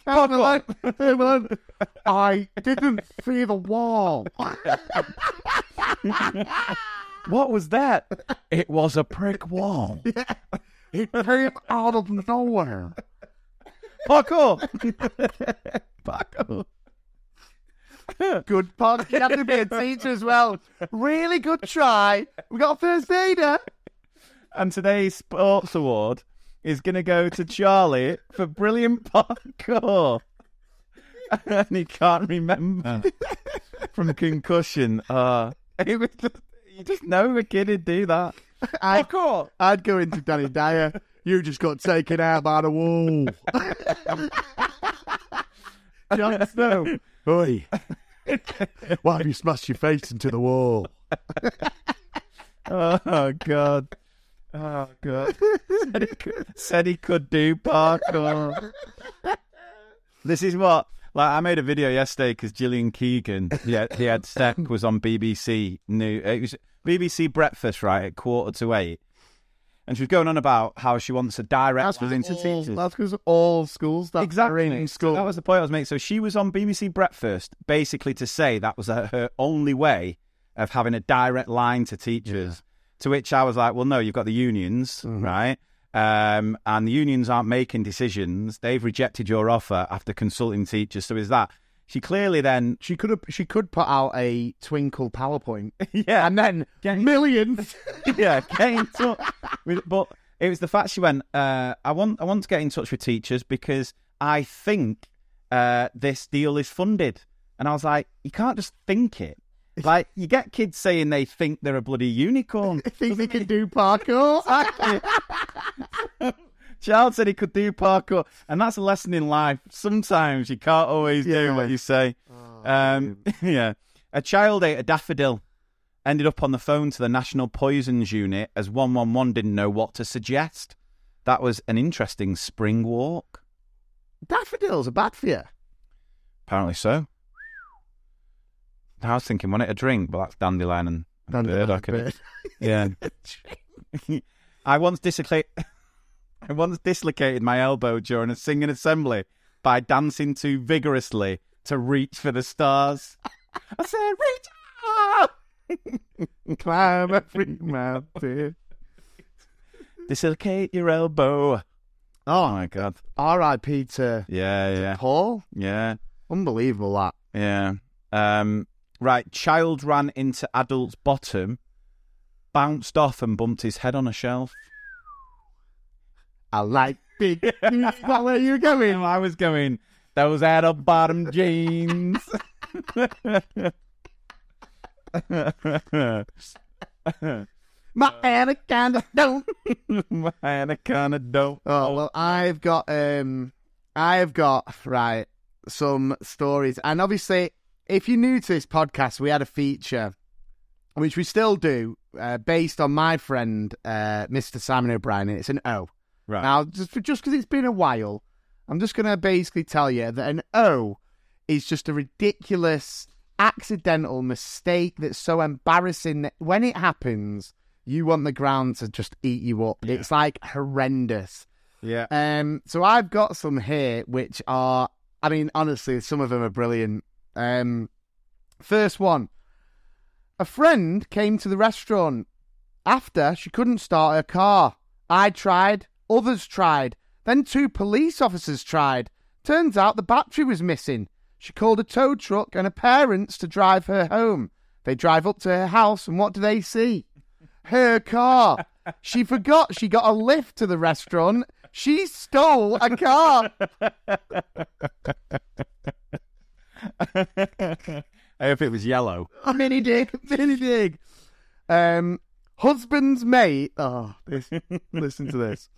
Parkour. I didn't see the wall. What was that? It was a brick wall. It came out of nowhere. Parkour. parkour. Good part. You have to be a teacher as well. Really good try. We got a first aider. And today's sports award is going to go to Charlie for brilliant parkour. and he can't remember from concussion. Uh, it was just, you just know a kid would do that. I, Parkour. I'd go into Danny Dyer. You just got taken out by the wall. Jon Snow. Oi. Why have you smashed your face into the wall? Oh God. Oh God. said, he could, said he could do parkour. this is what. Like I made a video yesterday because Gillian Keegan, yeah, he had Step was on BBC New. It was BBC Breakfast right at quarter to eight, and she was going on about how she wants a direct line to teachers. That's because all schools that Exactly. are in So school. That was the point I was making. So she was on BBC Breakfast basically to say that was her, her only way of having a direct line to teachers. To which I was like, well, no, you've got the unions, right? Um, and the unions aren't making decisions. They've rejected your offer after consulting teachers. So is that? She clearly then, She could have. She could put out a twinkle PowerPoint, yeah, and then millions. yeah, get in touch. With, but it was the fact she went. Uh, I want, I want to get in touch with teachers because I think uh, this deal is funded. And I was like, you can't just think it. Like you get kids saying they think they're a bloody unicorn. Think they can do parkour. Child said he could do parkour, and that's a lesson in life. Sometimes you can't always do what you say. um, yeah, a child ate a daffodil. Ended up on the phone to the National Poisons Unit as 111 didn't know what to suggest. That was an interesting spring walk. Daffodils are bad for you. Apparently so. I was thinking, want it a drink? But that's dandelion and and bird. I could, yeah. I once dislocated. I once dislocated my elbow during a singing assembly by dancing too vigorously to reach for the stars. I said, "Reach up!" Climb every mountain. Dislocate your elbow. Oh my god! R.I.P. to Yeah, yeah, Paul. yeah, Unbelievable that. yeah. Um, right. Child ran into adult's bottom, bounced off, and bumped his head on a shelf. I like big. Is that where you're going? I was going. Those out of bottom jeans. My anaconda don't. My anaconda don't. Oh well, I've got um, I've got right some stories, and obviously, if you're new to this podcast, we had a feature, which we still do, uh, based on my friend uh, Mr. Simon O'Brien, and it's an O. Right. Now, just just because it's been a while, I'm just going to basically tell you that an O is just a ridiculous, accidental mistake that's so embarrassing that when it happens, you want the ground to just eat you up. It's like horrendous. yeah. Um, so I've got some here which are, I mean, honestly, some of them are brilliant. Um, first one, a friend came to the restaurant after she couldn't start her car. I tried, others tried, then two police officers tried. Turns out the battery was missing. She called a tow truck and her parents to drive her home. They drive up to her house, and what do they see? Her car. She forgot she got a lift to the restaurant. She stole a car. I hope it was yellow. mini dig, mini dig. Um, husband's mate. Oh, this, listen to this.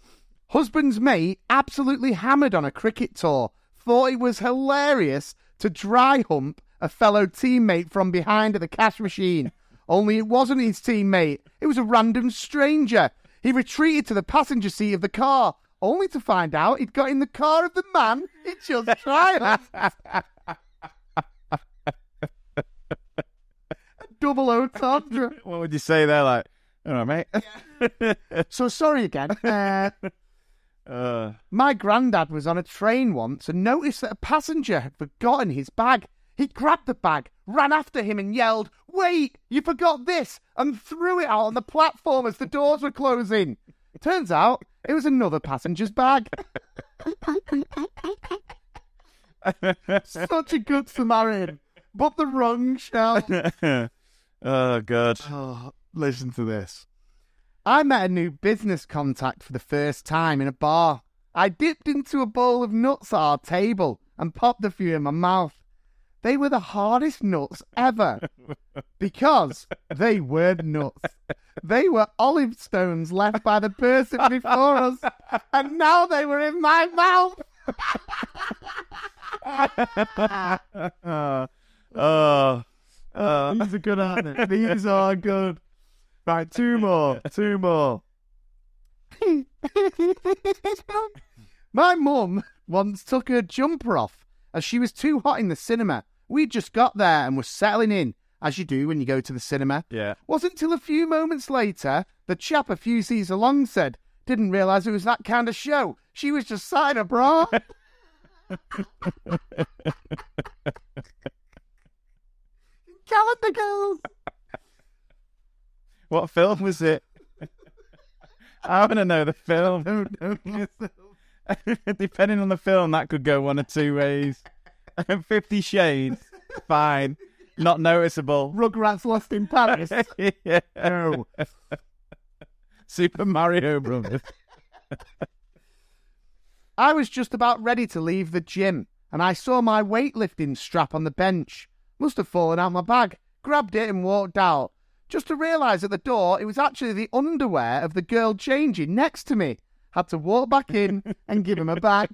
Husband's mate absolutely hammered on a cricket tour. Thought it was hilarious to dry hump a fellow teammate from behind at the cash machine. Only it wasn't his teammate. It was a random stranger. He retreated to the passenger seat of the car, only to find out he'd got in the car of the man he just tried. A double entendre. What would you say there? Like, all right, mate. So sorry again. Uh, Uh, my granddad was on a train once and noticed that a passenger had forgotten his bag. He grabbed the bag, ran after him, and yelled, Wait, you forgot this! and threw it out on the platform as the doors were closing. It Turns out it was another passenger's bag. Such a good Samaritan, but the wrong shout. oh god. Oh, listen to this. I met a new business contact for the first time in a bar. I dipped into a bowl of nuts at our table and popped a few in my mouth. They were the hardest nuts ever because they were nuts. They were olive stones left by the person before us, and now they were in my mouth. oh, oh, oh. These are good, aren't they? These are good. Right, two more. Two more. My mum once took her jumper off as she was too hot in the cinema. We'd just got there and were settling in, as you do when you go to the cinema. Yeah. Wasn't till a few moments later the chap a few seats along said, didn't realise it was that kind of show. She was just sat in a bra. Calendar girls. What film was it? I want to know the film. Don't know yourself. Depending on the film, that could go one or two ways. Fifty Shades, fine, not noticeable. Rugrats Lost in Paris. yeah. no. Super Mario Brothers. I was just about ready to leave the gym, and I saw my weightlifting strap on the bench. Must have fallen out of my bag. Grabbed it and walked out. Just to realise at the door it was actually the underwear of the girl changing next to me. Had to walk back in and give him a back.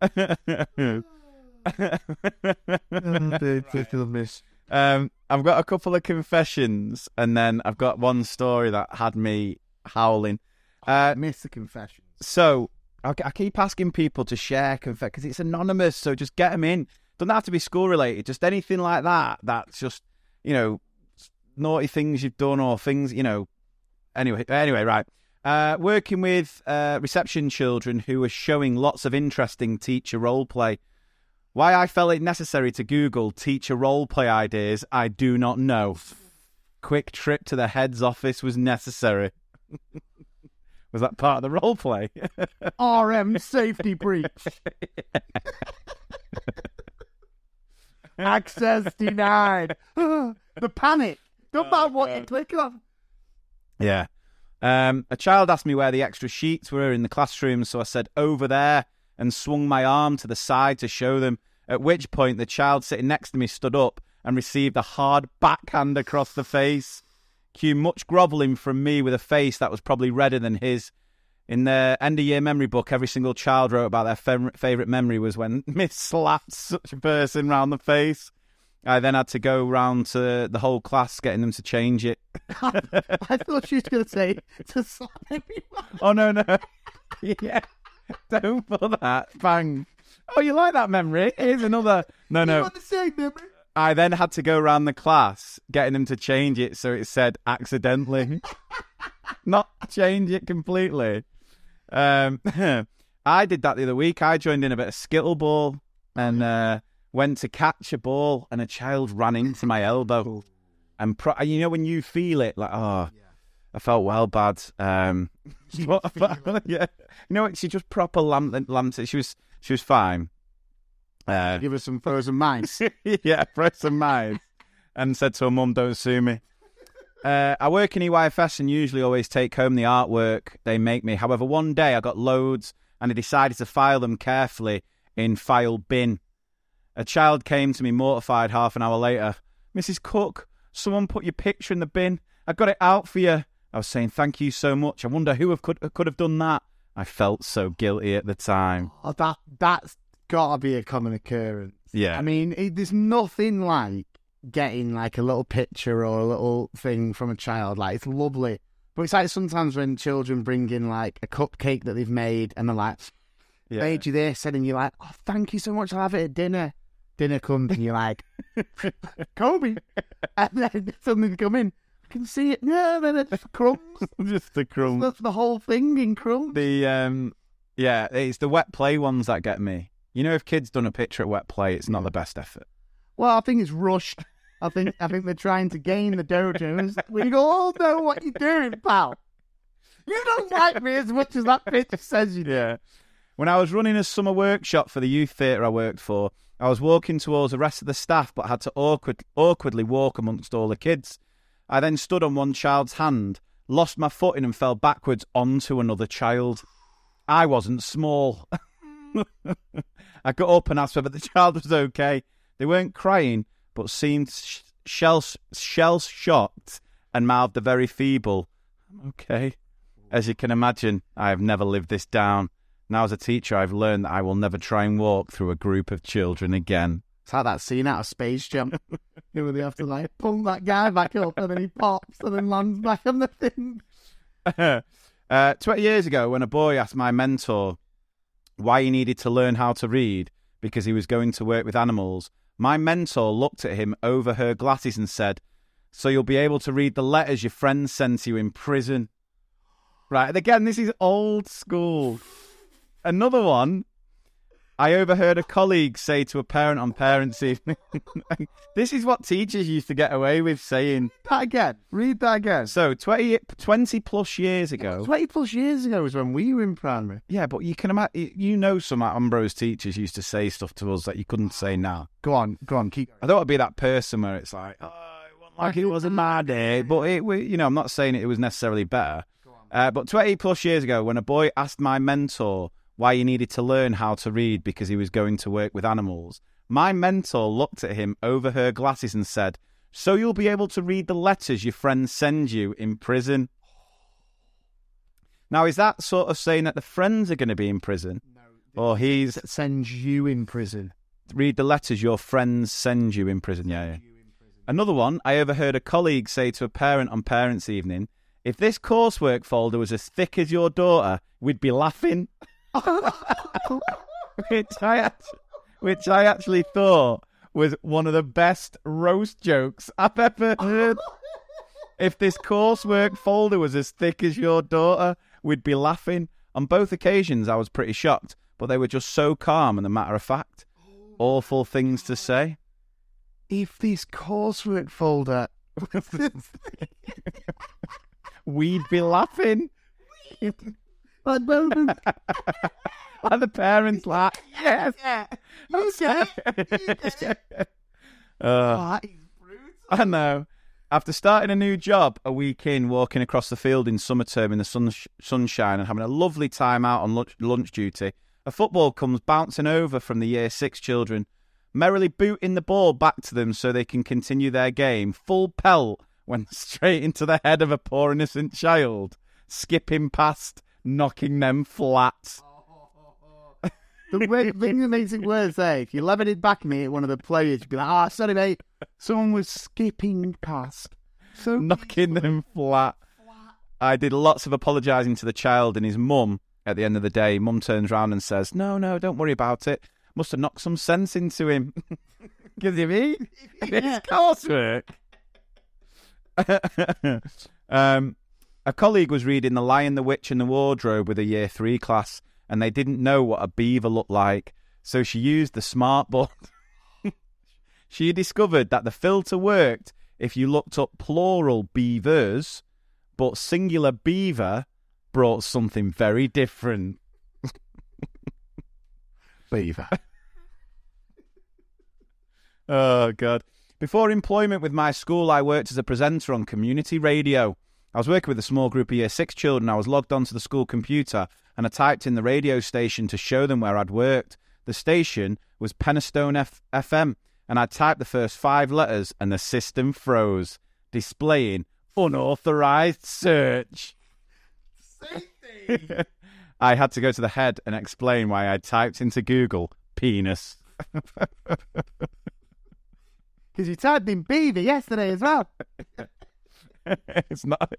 um, I've got a couple of confessions, and then I've got one story that had me howling. Uh, Miss the confession. so I, I keep asking people to share confess because it's anonymous. So just get them in. Doesn't have to be school related. Just anything like that. That's just you know naughty things you've done or things you know. Anyway, anyway, right. Uh, working with uh, reception children who are showing lots of interesting teacher role play. Why I felt it necessary to Google teacher role play ideas, I do not know. Quick trip to the head's office was necessary. was that part of the role play? RM safety breach. Access denied. the panic. Don't matter what you click on. Yeah. Um, a child asked me where the extra sheets were in the classroom, so I said over there and swung my arm to the side to show them. At which point, the child sitting next to me stood up and received a hard backhand across the face. Cue much grovelling from me with a face that was probably redder than his. In their end of year memory book, every single child wrote about their fem- favourite memory was when Miss slapped such a person round the face. I then had to go round to the whole class getting them to change it. I thought she was going to say to slap everyone. Oh no no. yeah. Don't put that. Bang. Oh, you like that memory? Here's another. No, You no. want the same memory? I then had to go round the class getting them to change it so it said accidentally, not change it completely. Um, I did that the other week. I joined in a bit of skittle ball and uh, went to catch a ball, and a child ran into my elbow. And pro- you know when you feel it, like oh, I felt well bad. Um, what- yeah, you know? She just proper lamped it. She was she was fine. Uh, Give her some frozen mice. yeah, frozen minds. And said to her mum, don't sue me. Uh, I work in EYFS and usually always take home the artwork they make me. However, one day I got loads and I decided to file them carefully in file bin. A child came to me mortified half an hour later. Mrs. Cook, someone put your picture in the bin. I got it out for you. I was saying thank you so much. I wonder who have could, could have done that. I felt so guilty at the time. Oh, that that's gotta be a common occurrence. Yeah. I mean, it, there's nothing like getting like a little picture or a little thing from a child. Like it's lovely, but it's like sometimes when children bring in like a cupcake that they've made and they're like, Yeah. "Made you this," and then you're like, "Oh, thank you so much. I'll have it at dinner." Dinner comes and you're like, "Kobe," and then they come in. I can see it. No, then it's crumbs. Just the crumb. That's the whole thing in crumbs. The um, yeah, it's the wet play ones that get me. You know, if kids done a picture at wet play, it's not the best effort. Well, I think it's rushed. I think I think they're trying to gain the dojos. We all know what you're doing, pal. You don't like me as much as that picture says you do. Yeah. When I was running a summer workshop for the youth theatre I worked for, I was walking towards the rest of the staff, but had to awkward, awkwardly walk amongst all the kids. I then stood on one child's hand, lost my footing, and fell backwards onto another child. I wasn't small. I got up and asked whether the child was okay. They weren't crying, but seemed sh- shell shell shocked and mouthed a very feeble, okay." As you can imagine, I have never lived this down. Now, as a teacher, I've learned that I will never try and walk through a group of children again. It's like that scene out of Space Jam. you they have to like pull that guy back up and then he pops and then lands back on the thing. uh, 20 years ago, when a boy asked my mentor why he needed to learn how to read because he was going to work with animals, my mentor looked at him over her glasses and said, So you'll be able to read the letters your friends sent you in prison. Right, and again, this is old school. Another one. I overheard a colleague say to a parent on parents' evening, "This is what teachers used to get away with saying." That again. Read that again. So 20, 20 plus years ago, Twenty plus years ago was when we were in primary. yeah, but you can imagine, you know, some Ambrose teachers used to say stuff to us that you couldn't say now. Go on, go on, keep. I don't want to be that person where it's like, oh, it wasn't like it was in my day, but it, we- you know, I'm not saying it was necessarily better. Uh, but 20 plus years ago, when a boy asked my mentor why he needed to learn how to read because he was going to work with animals, my mentor looked at him over her glasses and said, "So you'll be able to read the letters your friends send you in prison." Now, is that sort of saying that the friends are going to be in prison, or he's sends you in prison. read the letters your friends send you in prison. Yeah, yeah. Another one, I overheard a colleague say to a parent on parents' evening, if this coursework folder was as thick as your daughter, we'd be laughing. which, I act- which I actually thought was one of the best roast jokes I've ever heard. If this coursework folder was as thick as your daughter, we'd be laughing. On both occasions, I was pretty shocked, but they were just so calm and a matter of fact. Awful things to say. If this coursework folder, We'd be laughing. I don't. And the parents like, yes. Okay. Uh, That is brutal. I know. After starting a new job a week in, walking across the field in summer term in the sun- sunshine and having a lovely time out on lunch, lunch duty, a football comes bouncing over from the year six children, merrily booting the ball back to them so they can continue their game. Full pelt went straight into the head of a poor innocent child, skipping past, knocking them flat. The way, makes it worse, eh? If you it back me at one of the players, you'd be like, ah, sorry, mate. Someone was skipping past. So knocking them flat. I did lots of apologising to the child and his mum at the end of the day. Mum turns round and says, No, no, don't worry about it. Must have knocked some sense into him. Gives you me? It's coursework. um, a colleague was reading The Lion, the Witch, and the Wardrobe with a year three class, and they didn't know what a beaver looked like, so she used the smart board. she discovered that the filter worked if you looked up plural beavers, but singular beaver brought something very different. beaver. Oh, God. Before employment with my school, I worked as a presenter on community radio. I was working with a small group of year six children. I was logged onto the school computer and I typed in the radio station to show them where I'd worked. The station was Penistone F- FM, and I typed the first five letters and the system froze, displaying unauthorized search. I had to go to the head and explain why I typed into Google penis. Because you typed in beaver yesterday as well. it's not.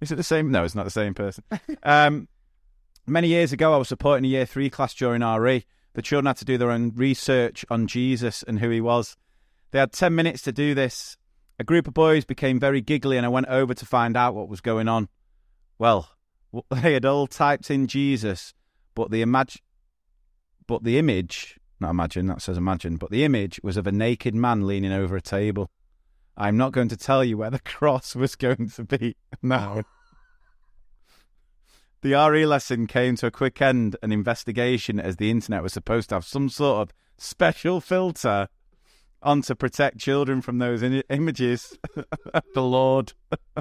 Is it the same? No, it's not the same person. Um, many years ago, I was supporting a year three class during RE. The children had to do their own research on Jesus and who he was. They had 10 minutes to do this. A group of boys became very giggly, and I went over to find out what was going on. Well, they had all typed in Jesus, but the imag- but the image, not imagine, that says imagine, but the image was of a naked man leaning over a table. I'm not going to tell you where the cross was going to be now. The RE lesson came to a quick end, an investigation as the internet was supposed to have some sort of special filter on to protect children from those in- images. the Lord.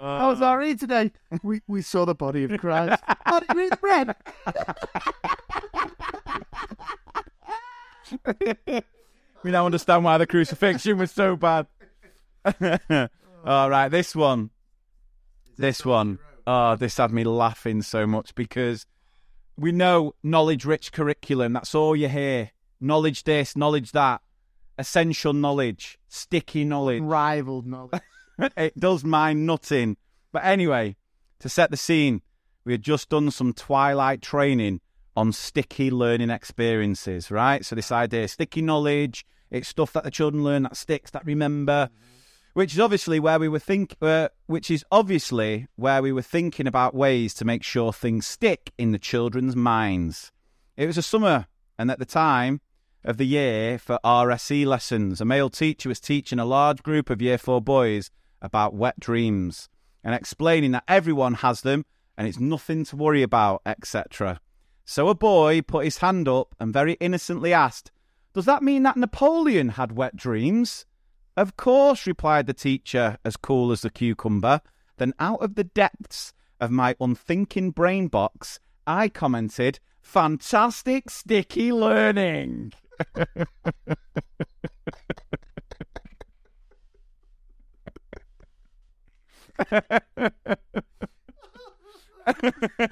Oh, How was our read today? We we saw the body of Christ. How did you bread? we now understand why the crucifixion was so bad. All right, this one. This one. Oh, this had me laughing so much because we know knowledge rich curriculum. That's all you hear. Knowledge this, knowledge that. Essential knowledge, sticky knowledge. Rivaled knowledge. it does mine nothing. But anyway, to set the scene, we had just done some Twilight training on sticky learning experiences, right? So this idea, sticky knowledge, it's stuff that the children learn that sticks, that remember. which is obviously where we were think, uh, which is obviously where we were thinking about ways to make sure things stick in the children's minds. It was a summer, and at the time of the year for RSE lessons, a male teacher was teaching a large group of Year Four boys about wet dreams and explaining that everyone has them and it's nothing to worry about, etc. So a boy put his hand up and very innocently asked, Does that mean that Napoleon had wet dreams? Of course, replied the teacher, as cool as the cucumber. Then, out of the depths of my unthinking brain box, I commented, Fantastic sticky learning.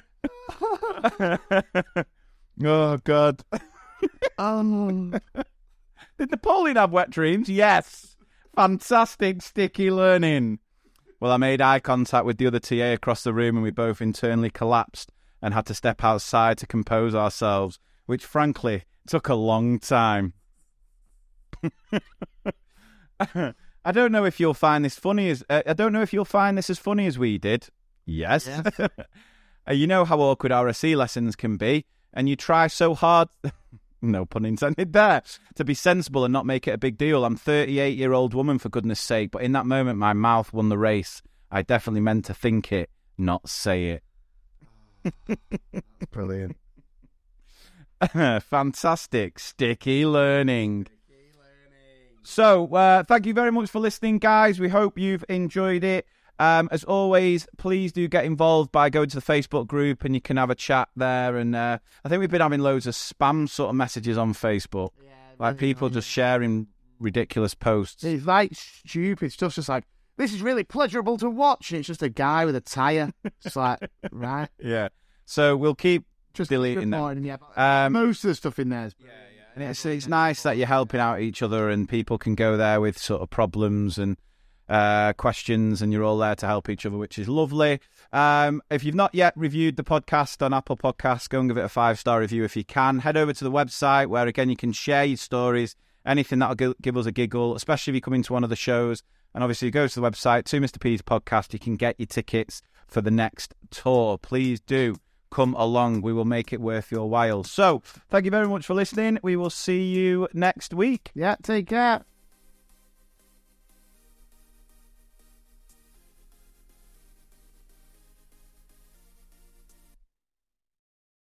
oh, God. Um, Did Napoleon have wet dreams? Yes. Fantastic sticky learning. Well, I made eye contact with the other TA across the room and we both internally collapsed and had to step outside to compose ourselves, which frankly took a long time. I don't know if you'll find this funny as uh, I don't know if you'll find this as funny as we did. Yes. Uh, you know how awkward RSE lessons can be, and you try so hard no pun intended there, to be sensible and not make it a big deal. I'm 38 year old woman for goodness sake, but in that moment my mouth won the race. I definitely meant to think it, not say it. brilliant. Fantastic. Sticky learning. So, uh, thank you very much for listening, guys. We hope you've enjoyed it. Um, as always, please do get involved by going to the Facebook group and you can have a chat there. And uh, I think we've been having loads of spam sort of messages on Facebook, like people just sharing ridiculous posts. It's like stupid stuff. Just like this is really pleasurable to watch. And it's just a guy with a tire. It's like right, Yeah. So we'll keep just deleting good them. Yeah, but Um, most of the stuff in there is And it's, it's nice that you're helping out each other and people can go there with sort of problems and uh, questions and you're all there to help each other, which is lovely. Um, if you've not yet reviewed the podcast on Apple Podcasts, go and give it a five star review if you can. Head over to the website where, again, you can share your stories, anything that'll give us a giggle, especially if you come into one of the shows. And obviously, go to the website, to Mr. P's podcast, you can get your tickets for the next tour. Please do come along. We will make it worth your while. So, thank you very much for listening. We will see you next week. yeah. Take care.